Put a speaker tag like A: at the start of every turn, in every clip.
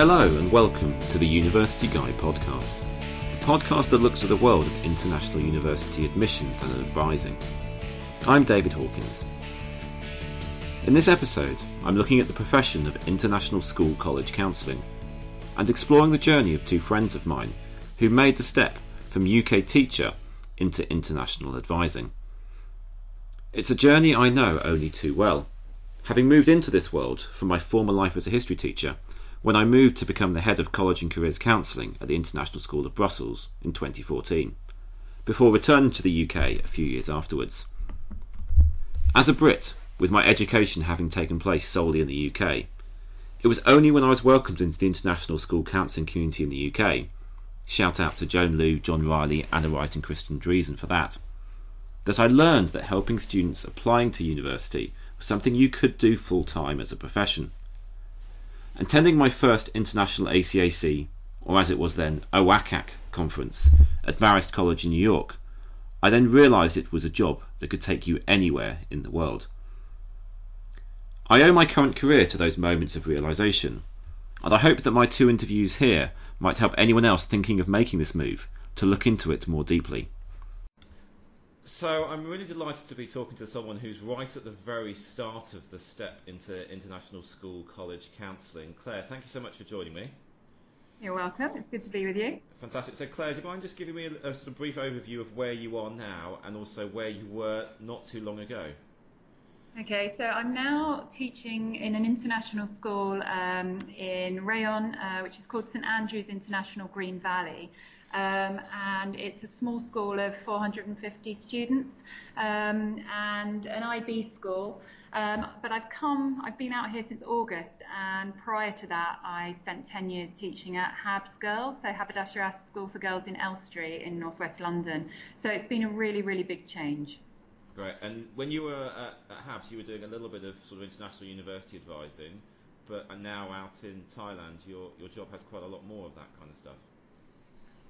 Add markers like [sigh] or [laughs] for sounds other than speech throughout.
A: Hello and welcome to the University Guy podcast, the podcast that looks at the world of international university admissions and advising. I'm David Hawkins. In this episode, I'm looking at the profession of international school college counselling and exploring the journey of two friends of mine who made the step from UK teacher into international advising. It's a journey I know only too well, having moved into this world from my former life as a history teacher when I moved to become the head of college and careers counselling at the International School of Brussels in 2014, before returning to the UK a few years afterwards. As a Brit, with my education having taken place solely in the UK, it was only when I was welcomed into the international school counselling community in the UK shout out to Joan Liu, John Riley, Anna Wright, and Kristen Driesen for that that I learned that helping students applying to university was something you could do full time as a profession. Attending my first international ACAC, or as it was then, OACAC conference at Marist College in New York, I then realised it was a job that could take you anywhere in the world. I owe my current career to those moments of realisation, and I hope that my two interviews here might help anyone else thinking of making this move to look into it more deeply. So I'm really delighted to be talking to someone who's right at the very start of the step into international school college counselling. Claire, thank you so much for joining me.
B: You're welcome. It's good to be with you.
A: Fantastic. So Claire, do you mind just giving me a, a sort of brief overview of where you are now and also where you were not too long ago?
B: Okay, so I'm now teaching in an international school um, in Rayong, uh, which is called St Andrews International Green Valley. Um, and it's a small school of 450 students um, and an IB school. Um, but I've come, I've been out here since August, and prior to that, I spent 10 years teaching at Habs Girls, so Haberdasher School for Girls in Elstree in northwest London. So it's been a really, really big change.
A: Great. And when you were at, at Habs, you were doing a little bit of sort of international university advising, but now out in Thailand, your your job has quite a lot more of that kind of stuff.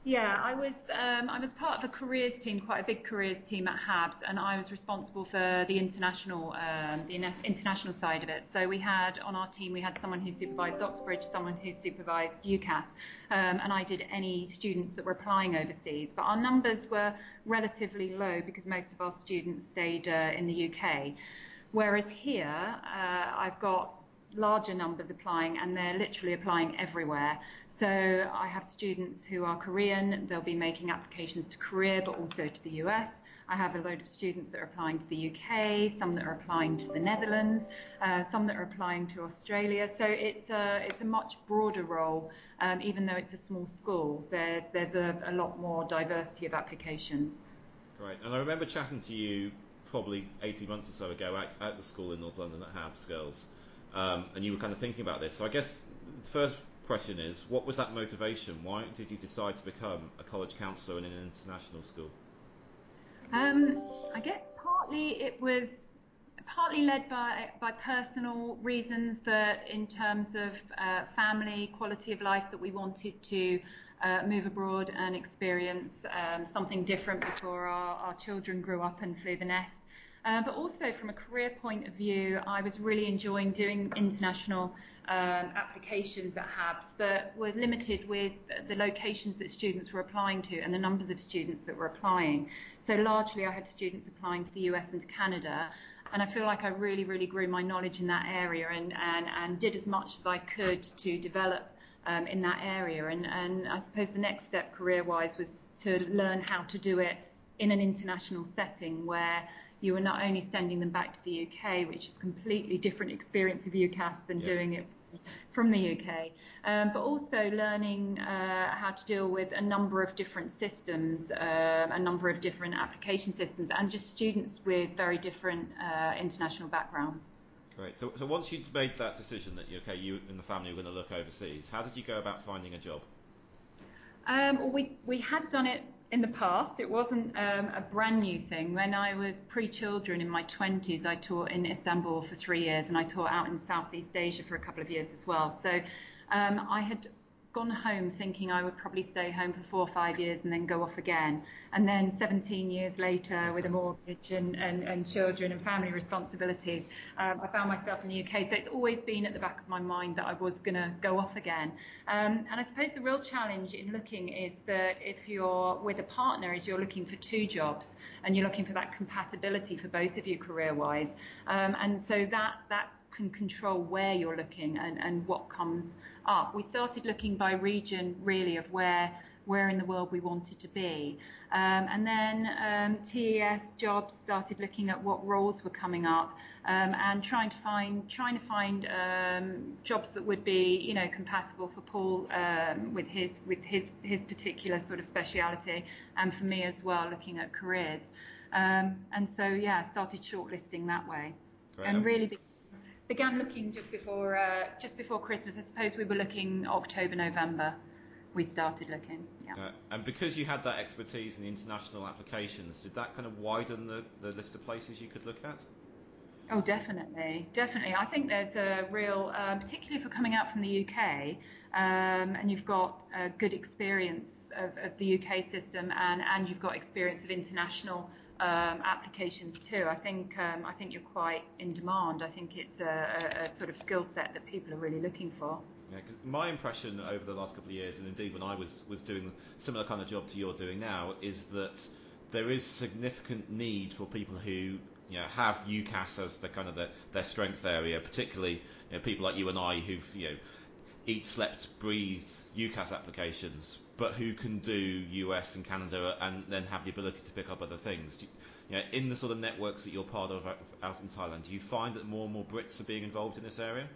B: Yeah, I was um, I was part of a careers team, quite a big careers team at Habs, and I was responsible for the international um, the international side of it. So we had on our team we had someone who supervised Oxbridge, someone who supervised UCAS, um, and I did any students that were applying overseas. But our numbers were relatively low because most of our students stayed uh, in the UK. Whereas here, uh, I've got larger numbers applying and they're literally applying everywhere. So I have students who are Korean, they'll be making applications to Korea but also to the US. I have a load of students that are applying to the UK, some that are applying to the Netherlands, uh, some that are applying to Australia. So it's a, it's a much broader role, um, even though it's a small school. There, there's a, a lot more diversity of applications.
A: Great. And I remember chatting to you probably 18 months or so ago at, at the school in North London at Habs Girls um, and you were kind of thinking about this. So I guess the first question is, what was that motivation? Why did you decide to become a college counsellor in an international school?
B: Um, I guess partly it was partly led by by personal reasons that in terms of uh, family quality of life that we wanted to uh, move abroad and experience um, something different before our, our children grew up and flew the nest. Uh, but also from a career point of view, I was really enjoying doing international um, applications at HABS, but were limited with the locations that students were applying to and the numbers of students that were applying. So largely I had students applying to the US and to Canada, and I feel like I really, really grew my knowledge in that area and, and, and did as much as I could to develop um, in that area. And, and I suppose the next step career-wise was to learn how to do it in an international setting where you are not only sending them back to the UK, which is a completely different experience of UCAS than yeah. doing it from the UK, um, but also learning uh, how to deal with a number of different systems, uh, a number of different application systems, and just students with very different uh, international backgrounds.
A: Great. So, so once you'd made that decision that okay, you and the family were going to look overseas, how did you go about finding a job?
B: Um, well, we we had done it in the past. It wasn't um, a brand new thing. When I was pre-children in my 20s, I taught in Istanbul for three years, and I taught out in Southeast Asia for a couple of years as well. So um, I had gone home thinking I would probably stay home for four or five years and then go off again. And then 17 years later, with a mortgage and, and, and children and family responsibilities, um, I found myself in the UK. So it's always been at the back of my mind that I was going to go off again. Um, and I suppose the real challenge in looking is that if you're with a partner, is you're looking for two jobs and you're looking for that compatibility for both of you career-wise. Um, and so that that can control where you're looking and, and what comes up. We started looking by region really of where where in the world we wanted to be. Um, and then um, TES jobs started looking at what roles were coming up um, and trying to find trying to find um, jobs that would be you know compatible for Paul um, with his with his his particular sort of speciality and for me as well looking at careers. Um, and so yeah, started shortlisting that way. Great. And really began looking just before uh, just before Christmas. I suppose we were looking October, November. We started looking. Yeah. Uh,
A: and because you had that expertise in the international applications, did that kind of widen the, the list of places you could look at?
B: Oh, definitely, definitely. I think there's a real, uh, particularly if you're coming out from the UK um, and you've got a good experience of, of, the UK system and, and you've got experience of international um, applications too. I think um, I think you're quite in demand. I think it's a, a, a sort of skill set that people are really looking for.
A: Yeah, my impression over the last couple of years, and indeed when I was was doing a similar kind of job to you're doing now, is that there is significant need for people who you know have UCAS as the kind of the, their strength area, particularly you know, people like you and I who've you know eat, slept, breathed UCAS applications but who can do US and Canada and then have the ability to pick up other things. You, you know, in the sort of networks that you're part of out in Thailand, do you find that more and more Brits are being involved in this area?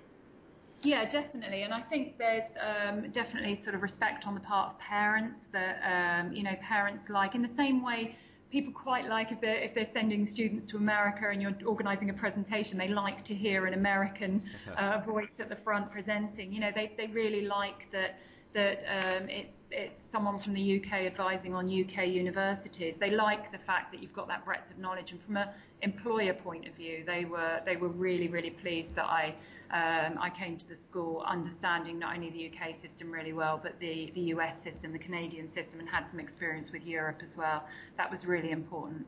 B: Yeah, definitely, and I think there's um, definitely sort of respect on the part of parents that um, you know parents like in the same way people quite like if they're if they're sending students to America and you're organising a presentation, they like to hear an American [laughs] uh, voice at the front presenting. You know, they they really like that that um, it's it's someone from the UK advising on UK universities. They like the fact that you've got that breadth of knowledge, and from an employer point of view, they were they were really really pleased that I um, I came to the school understanding not only the UK system really well, but the the US system, the Canadian system, and had some experience with Europe as well. That was really important.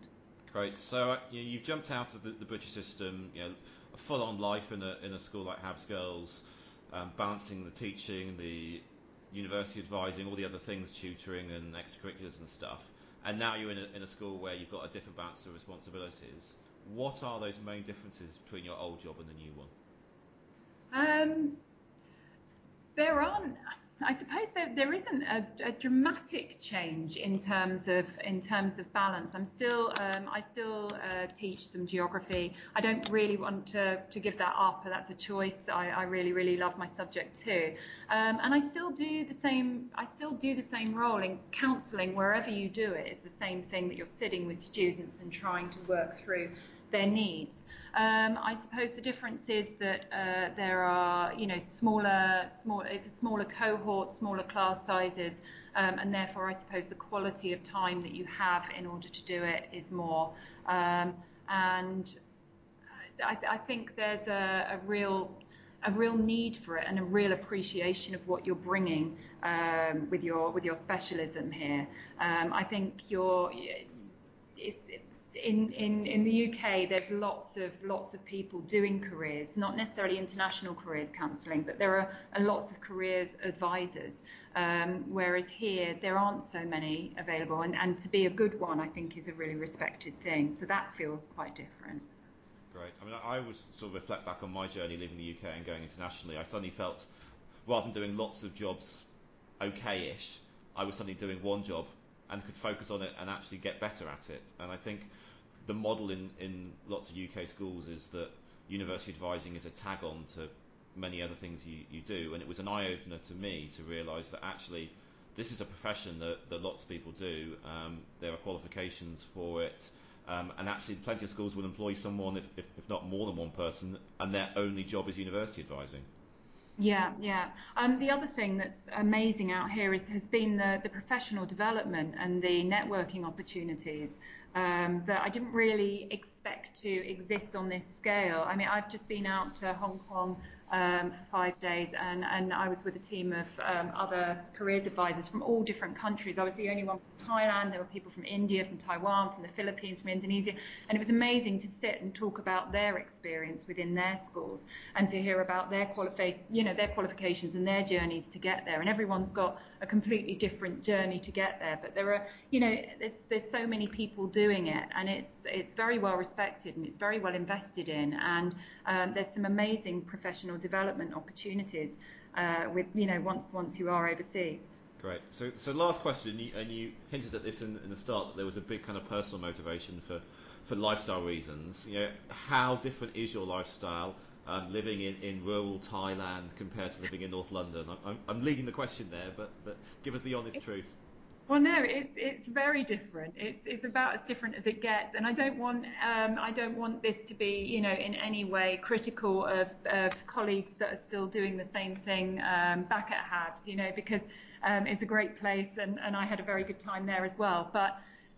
A: Great. So uh, you have jumped out of the, the, British system, you know, a full-on life in a in a school like Habs Girls, um, balancing the teaching, the university advising, all the other things, tutoring and extracurriculars and stuff, and now you're in a, in a school where you've got a different balance of responsibilities. What are those main differences between your old job and the new one?
B: Um, there aren't. I suppose there, there isn't a, a, dramatic change in terms of in terms of balance. I'm still um, I still uh, teach some geography. I don't really want to, to give that up. That's a choice. I, I really really love my subject too, um, and I still do the same. I still do the same role in counselling wherever you do it. It's the same thing that you're sitting with students and trying to work through their needs. Um, I suppose the difference is that uh, there are, you know, smaller, small, it's a smaller cohort, smaller class sizes, um, and therefore I suppose the quality of time that you have in order to do it is more. Um, and I, I, think there's a, a, real a real need for it and a real appreciation of what you're bringing um, with your with your specialism here. Um, I think you're it's, in, in, in the UK, there's lots of lots of people doing careers, not necessarily international careers counselling, but there are, lots of careers advisors. Um, whereas here, there aren't so many available, and, and to be a good one, I think, is a really respected thing. So that feels quite different.
A: Great. I mean, I would sort of reflect back on my journey leaving the UK and going internationally. I suddenly felt, rather than doing lots of jobs, okay-ish, I was suddenly doing one job and could focus on it and actually get better at it. And I think the model in, in lots of UK schools is that university advising is a tag on to many other things you, you do. And it was an eye opener to me to realise that actually this is a profession that, that lots of people do. Um, there are qualifications for it. Um, and actually, plenty of schools will employ someone, if, if, if not more than one person, and their only job is university advising.
B: Yeah, yeah. Um, the other thing that's amazing out here is has been the, the professional development and the networking opportunities um, that I didn't really expect to exist on this scale. I mean, I've just been out to Hong Kong um, for five days, and, and I was with a team of um, other careers advisors from all different countries. I was the only one from Thailand. There were people from India, from Taiwan, from the Philippines, from Indonesia, and it was amazing to sit and talk about their experience within their schools and to hear about their qualifi- you know, their qualifications and their journeys to get there. And everyone's got a completely different journey to get there, but there are, you know, there's, there's so many people doing it, and it's it's very well respected and it's very well invested in, and um, there's some amazing professional professional development opportunities uh, with, you know, once once you are overseas.
A: Great. So, so last question, you, and you hinted at this in, in the start that there was a big kind of personal motivation for, for lifestyle reasons. You know, how different is your lifestyle um, living in, in rural Thailand compared to living in North London? I'm, I'm leading the question there, but, but give us the honest truth.
B: Well, no, it's it's very different. It's it's about as different as it gets, and I don't want um, I don't want this to be you know in any way critical of, of colleagues that are still doing the same thing um, back at Habs, you know, because um, it's a great place and, and I had a very good time there as well. But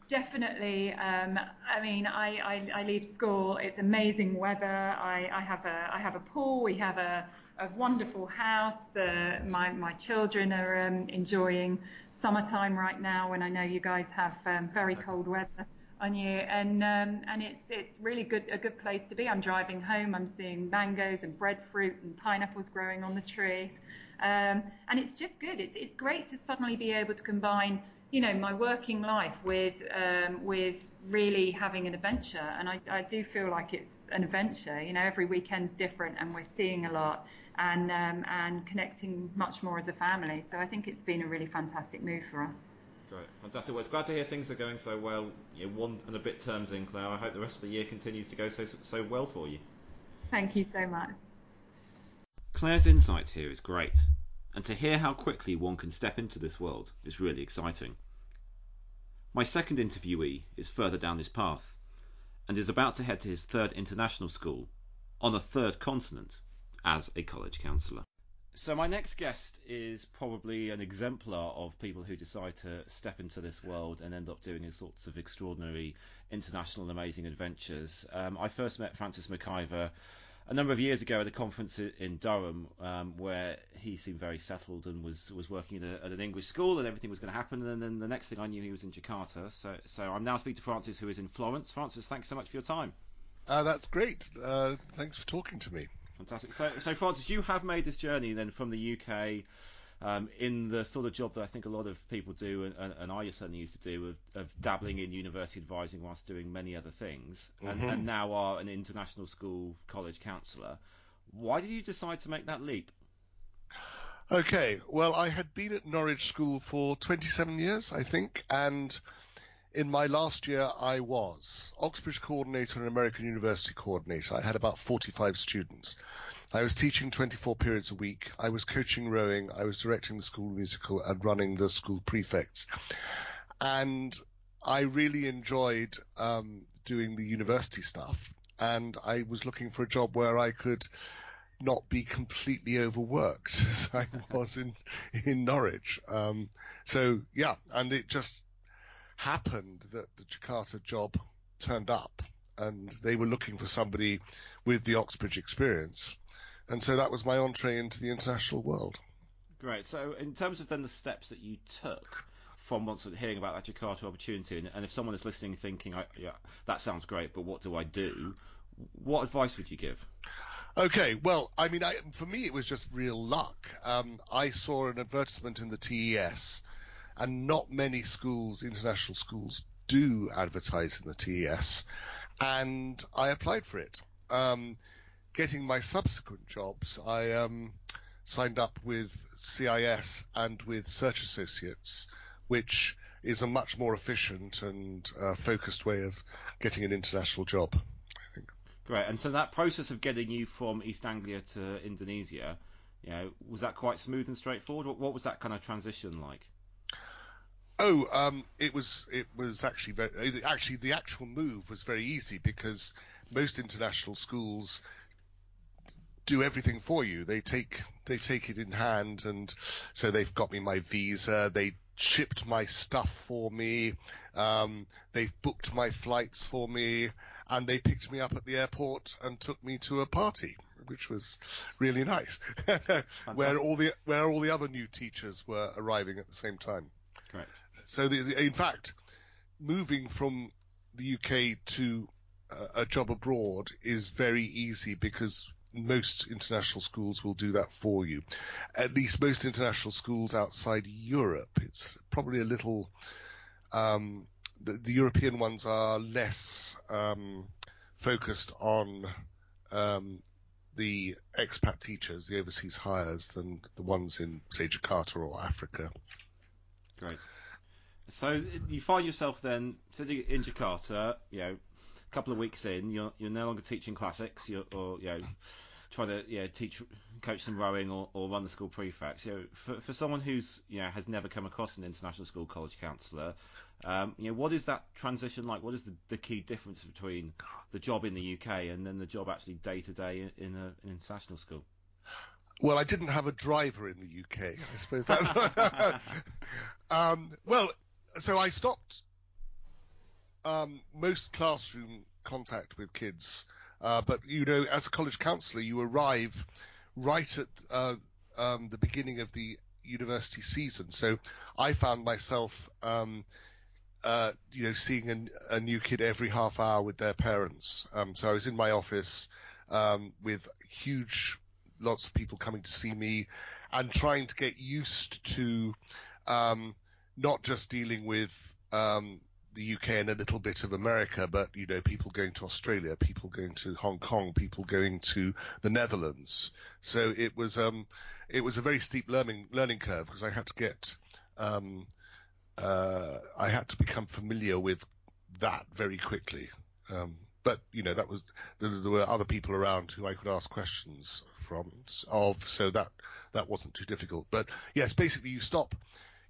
B: definitely, um, I mean, I, I, I leave school. It's amazing weather. I, I have a I have a pool. We have a a wonderful house. The, my my children are um, enjoying summertime right now when I know you guys have um, very cold weather on you, and um, and it's it's really good a good place to be. I'm driving home, I'm seeing mangoes and breadfruit and pineapples growing on the trees, um, and it's just good. It's it's great to suddenly be able to combine. You know my working life with um, with really having an adventure, and I, I do feel like it's an adventure. You know every weekend's different, and we're seeing a lot, and um, and connecting much more as a family. So I think it's been a really fantastic move for us.
A: Great, fantastic. Well, it's glad to hear things are going so well. You know, one and a bit terms in, Claire. I hope the rest of the year continues to go so so well for you.
B: Thank you so much.
A: Claire's insight here is great, and to hear how quickly one can step into this world is really exciting. My second interviewee is further down this path and is about to head to his third international school on a third continent as a college counsellor. So, my next guest is probably an exemplar of people who decide to step into this world and end up doing all sorts of extraordinary international amazing adventures. Um, I first met Francis McIvor a number of years ago at a conference in Durham um, where he seemed very settled and was, was working a, at an English school and everything was going to happen. And then the next thing I knew, he was in Jakarta. So, so I'm now speaking to Francis, who is in Florence. Francis, thanks so much for your time.
C: Uh, that's great. Uh, thanks for talking to me.
A: Fantastic. So, so Francis, you have made this journey then from the UK um, in the sort of job that I think a lot of people do, and, and I certainly used to do, of, of, dabbling in university advising whilst doing many other things, and, mm-hmm. and now are an international school college counsellor. Why did you decide to make that leap?
C: Okay, well, I had been at Norwich School for 27 years, I think, and in my last year, I was Oxbridge coordinator and American University coordinator. I had about 45 students. I was teaching 24 periods a week. I was coaching rowing. I was directing the school musical and running the school prefects. And I really enjoyed um, doing the university stuff. And I was looking for a job where I could not be completely overworked [laughs] as I was in in Norwich. Um, so yeah, and it just happened that the Jakarta job turned up, and they were looking for somebody with the Oxbridge experience and so that was my entree into the international world.
A: Great. So, in terms of then the steps that you took from once hearing about that Jakarta opportunity, and, and if someone is listening thinking, yeah, that sounds great, but what do I do? What advice would you give?
C: Okay, well, I mean, I, for me, it was just real luck. Um, I saw an advertisement in the TES, and not many schools, international schools, do advertise in the TES, and I applied for it. Um, getting my subsequent jobs, I um, signed up with CIS and with Search Associates, which is a much more efficient and uh, focused way of getting an international job. I think.
A: Great. And so that process of getting you from East Anglia to Indonesia, you know, was that quite smooth and straightforward? What, what was that kind of transition like?
C: Oh, um, it was it was actually very actually the actual move was very easy because most international schools do everything for you. They take they take it in hand, and so they've got me my visa. They shipped my stuff for me. Um, they've booked my flights for me, and they picked me up at the airport and took me to a party. which was really nice. [laughs] where all the where all the other new teachers were arriving at the same time.
A: Correct.
C: So the, the, in fact, moving from the UK to uh, a job abroad is very easy because most international schools will do that for you. At least most international schools outside Europe, it's probably a little. Um, the, the, European ones are less um, focused on um, the expat teachers, the overseas hires, than the ones in, say, Jakarta or Africa.
A: Great. So you find yourself then sitting in Jakarta, you know, a couple of weeks in, you're you're no longer teaching classics, you're, or you know, trying to you know, teach, coach some rowing or, or run the school prefects. You know, for for someone who's you know has never come across an international school college counsellor, um, you know, what is that transition like? What is the, the key difference between the job in the UK and then the job actually day to day in a, an international school?
C: Well, I didn't have a driver in the UK. I suppose that's. [laughs] um, well, so I stopped um, most classroom contact with kids, uh, but you know, as a college counsellor, you arrive right at uh, um, the beginning of the university season. So I found myself, um, uh, you know, seeing a, a, new kid every half hour with their parents. Um, so I was in my office um, with huge lots of people coming to see me and trying to get used to um, not just dealing with um, the UK and a little bit of America, but you know, people going to Australia, people going to Hong Kong, people going to the Netherlands. So it was um, it was a very steep learning learning curve because I had to get um, uh, I had to become familiar with that very quickly. Um, but you know, that was there, there were other people around who I could ask questions from of, so that that wasn't too difficult. But yes, basically you stop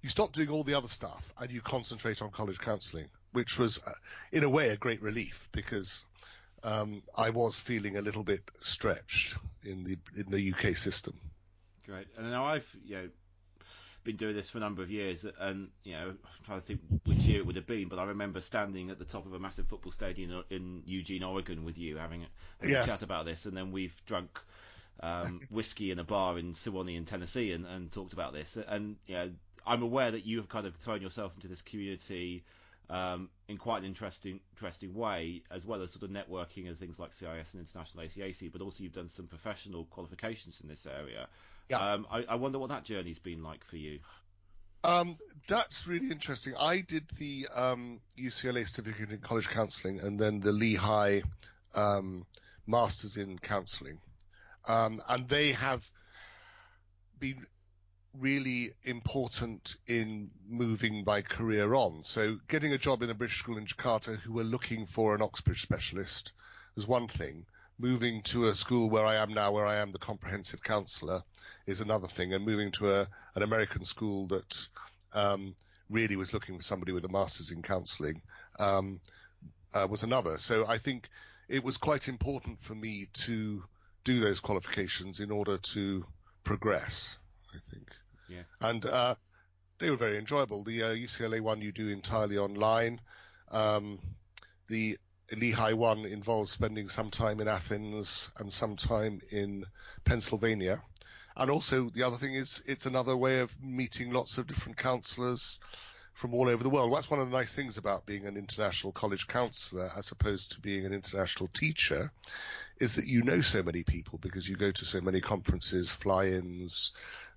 C: you stop doing all the other stuff and you concentrate on college counselling, which was uh, in a way a great relief because um, I was feeling a little bit stretched in the in the UK system.
A: Great, and now I've you know been doing this for a number of years, and you know, I'm trying to think which year it would have been, but I remember standing at the top of a massive football stadium in Eugene, Oregon, with you having a, yes. chat about this, and then we've drunk um, [laughs] whiskey in a bar in Sewanee in Tennessee and, and talked about this. And you know, I'm aware that you have kind of thrown yourself into this community um, in quite an interesting interesting way, as well as sort of networking and things like CIS and International ACAC, but also you've done some professional qualifications in this area. Yeah. Um, I, I, wonder what that journey's been like for you.
C: Um, that's really interesting. I did the UCLA um, certificate in college counselling and then the Lehigh um, masters in counselling um, and they have been really important in moving my career on. So getting a job in a British school in Jakarta who were looking for an Oxbridge specialist was one thing. Moving to a school where I am now, where I am the comprehensive counsellor, is another thing. And moving to a, an American school that um, really was looking for somebody with a master's in counselling um, uh, was another. So I think it was quite important for me to do those qualifications in order to progress. I think.
A: Yeah.
C: And uh, they were very enjoyable. The uh, UCLA one you do entirely online. Um, the Lehigh one involves spending some time in Athens and some time in Pennsylvania. And also the other thing is it's another way of meeting lots of different counselors from all over the world. That's one of the nice things about being an international college counselor as opposed to being an international teacher is that you know so many people because you go to so many conferences, fly-ins,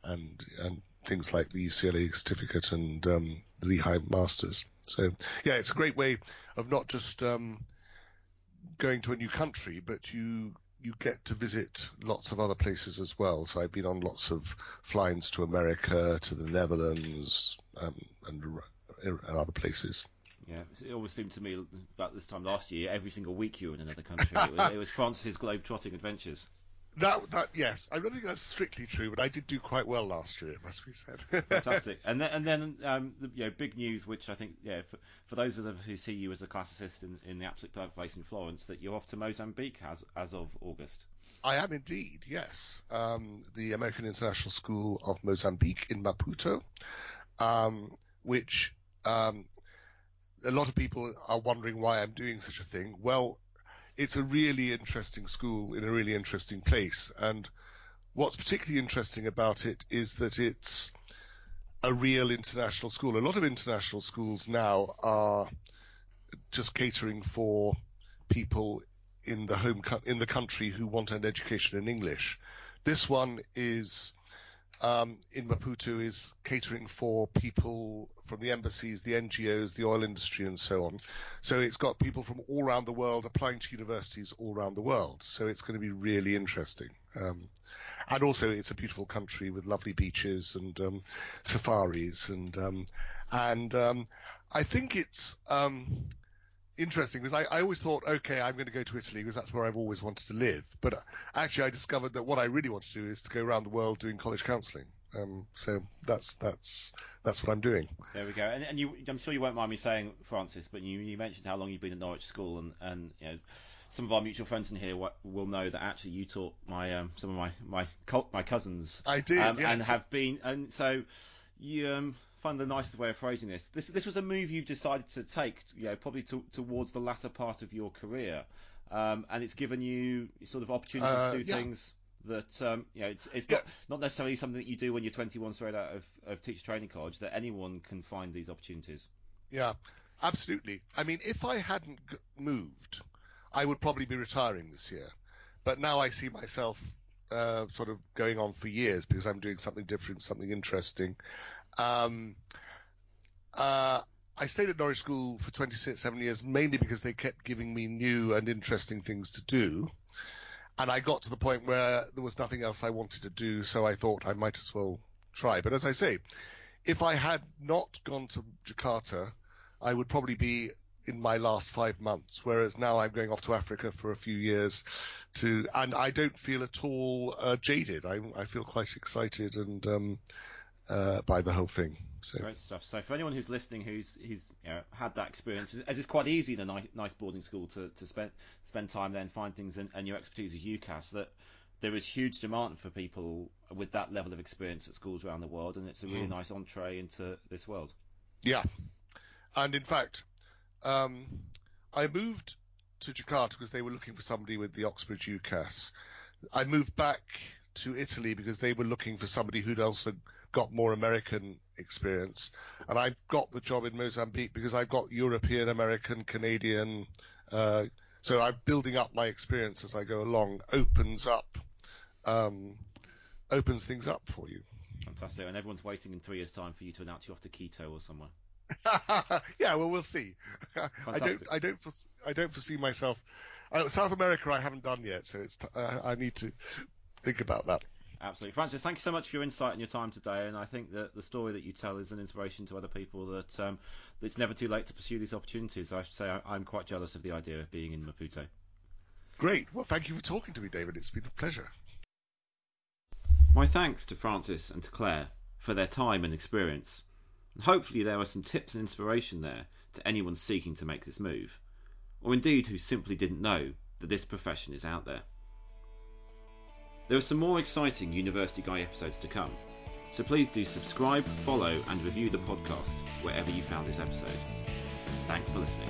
C: and and things like the UCLA certificate and um, the Lehigh Masters. So yeah, it's a great way of not just um, going to a new country, but you you get to visit lots of other places as well. So I've been on lots of fly-ins to America, to the Netherlands, um, and and other places.
A: Yeah, it always seemed to me about this time last year, every single week you were in another country. it, was, it was Francis's globe-trotting adventures.
C: That, that yes, I don't think that's strictly true, but I did do quite well last year. It must be said. [laughs]
A: Fantastic, and then and then um, the, you know, big news, which I think yeah, for, for those of us who see you as a classicist in, in the absolute perfect place in Florence, that you're off to Mozambique as as of August.
C: I am indeed, yes. Um, the American International School of Mozambique in Maputo, um, which um, a lot of people are wondering why I'm doing such a thing. Well, it's a really interesting school in a really interesting place. And what's particularly interesting about it is that it's a real international school. A lot of international schools now are just catering for people in the home in the country who want an education in English. This one is um, in Maputo is catering for people from the embassies, the NGOs, the oil industry, and so on. So it's got people from all around the world applying to universities all around the world. So it's going to be really interesting. Um, and also, it's a beautiful country with lovely beaches and um, safaris, and um, and um, I think it's um, interesting because I, I, always thought, okay, I'm going to go to Italy because that's where I've always wanted to live. But actually, I discovered that what I really want to do is to go around the world doing college counselling. Um, so that's that's that's what I'm doing.
A: There we go. And, and you, I'm sure you won't mind me saying, Francis, but you, you mentioned how long you've been at Norwich School, and, and you know, some of our mutual friends in here will know that actually you taught my um, some of my my my cousins.
C: I did, um,
A: yes. and have been, and so you um, find the nicest way of phrasing this. This this was a move you've decided to take, you know, probably to, towards the latter part of your career, um, and it's given you sort of opportunities uh, to do yeah. things that um, you know it's, it's yeah. not, not necessarily something that you do when you're 21 straight out of, of teacher training college that anyone can find these opportunities
C: yeah absolutely i mean if i hadn't moved I would probably be retiring this year. But now I see myself uh, sort of going on for years because I'm doing something different, something interesting. Um, uh, I stayed at Norwich School for 27 years mainly because they kept giving me new and interesting things to do. And I got to the point where there was nothing else I wanted to do, so I thought I might as well try. But as I say, if I had not gone to Jakarta, I would probably be in my last five months, whereas now I'm going off to Africa for a few years to, and I don't feel at all uh, jaded. I, I, feel quite excited and um, uh, by the whole thing. So.
A: Great stuff. So for anyone who's listening, who's who's you know, had that experience, as it's quite easy in a nice, nice boarding school to, to spend spend time there and find things, and, and your expertise is UCAS that there is huge demand for people with that level of experience at schools around the world, and it's a really mm. nice entree into this world.
C: Yeah, and in fact, um, I moved to Jakarta because they were looking for somebody with the Oxbridge UCAS. I moved back to Italy because they were looking for somebody who'd also got more American experience. And I got the job in Mozambique because I've got European, American, Canadian. Uh, so I'm building up my experience as I go along. Opens up, um, opens things up for you.
A: Fantastic. And everyone's waiting in three years' time for you to announce you're off to Quito or somewhere. [laughs]
C: yeah, well, we'll see. [laughs] I don't, I don't, foresee, I don't foresee myself. Uh, South America, I haven't done yet, so it's. T- uh, I need to think about that.
A: Absolutely, Francis. Thank you so much for your insight and your time today. And I think that the story that you tell is an inspiration to other people. That, um, that it's never too late to pursue these opportunities. I should say I, am quite jealous of the idea of being in Maputo.
C: Great. Well, thank you for talking to me, David. It's been a pleasure.
A: My thanks to Francis and to Claire for their time and experience. And hopefully, there are some tips and inspiration there to anyone seeking to make this move, or indeed who simply didn't know that this profession is out there. There are some more exciting University Guy episodes to come, so please do subscribe, follow, and review the podcast wherever you found this episode. Thanks for listening.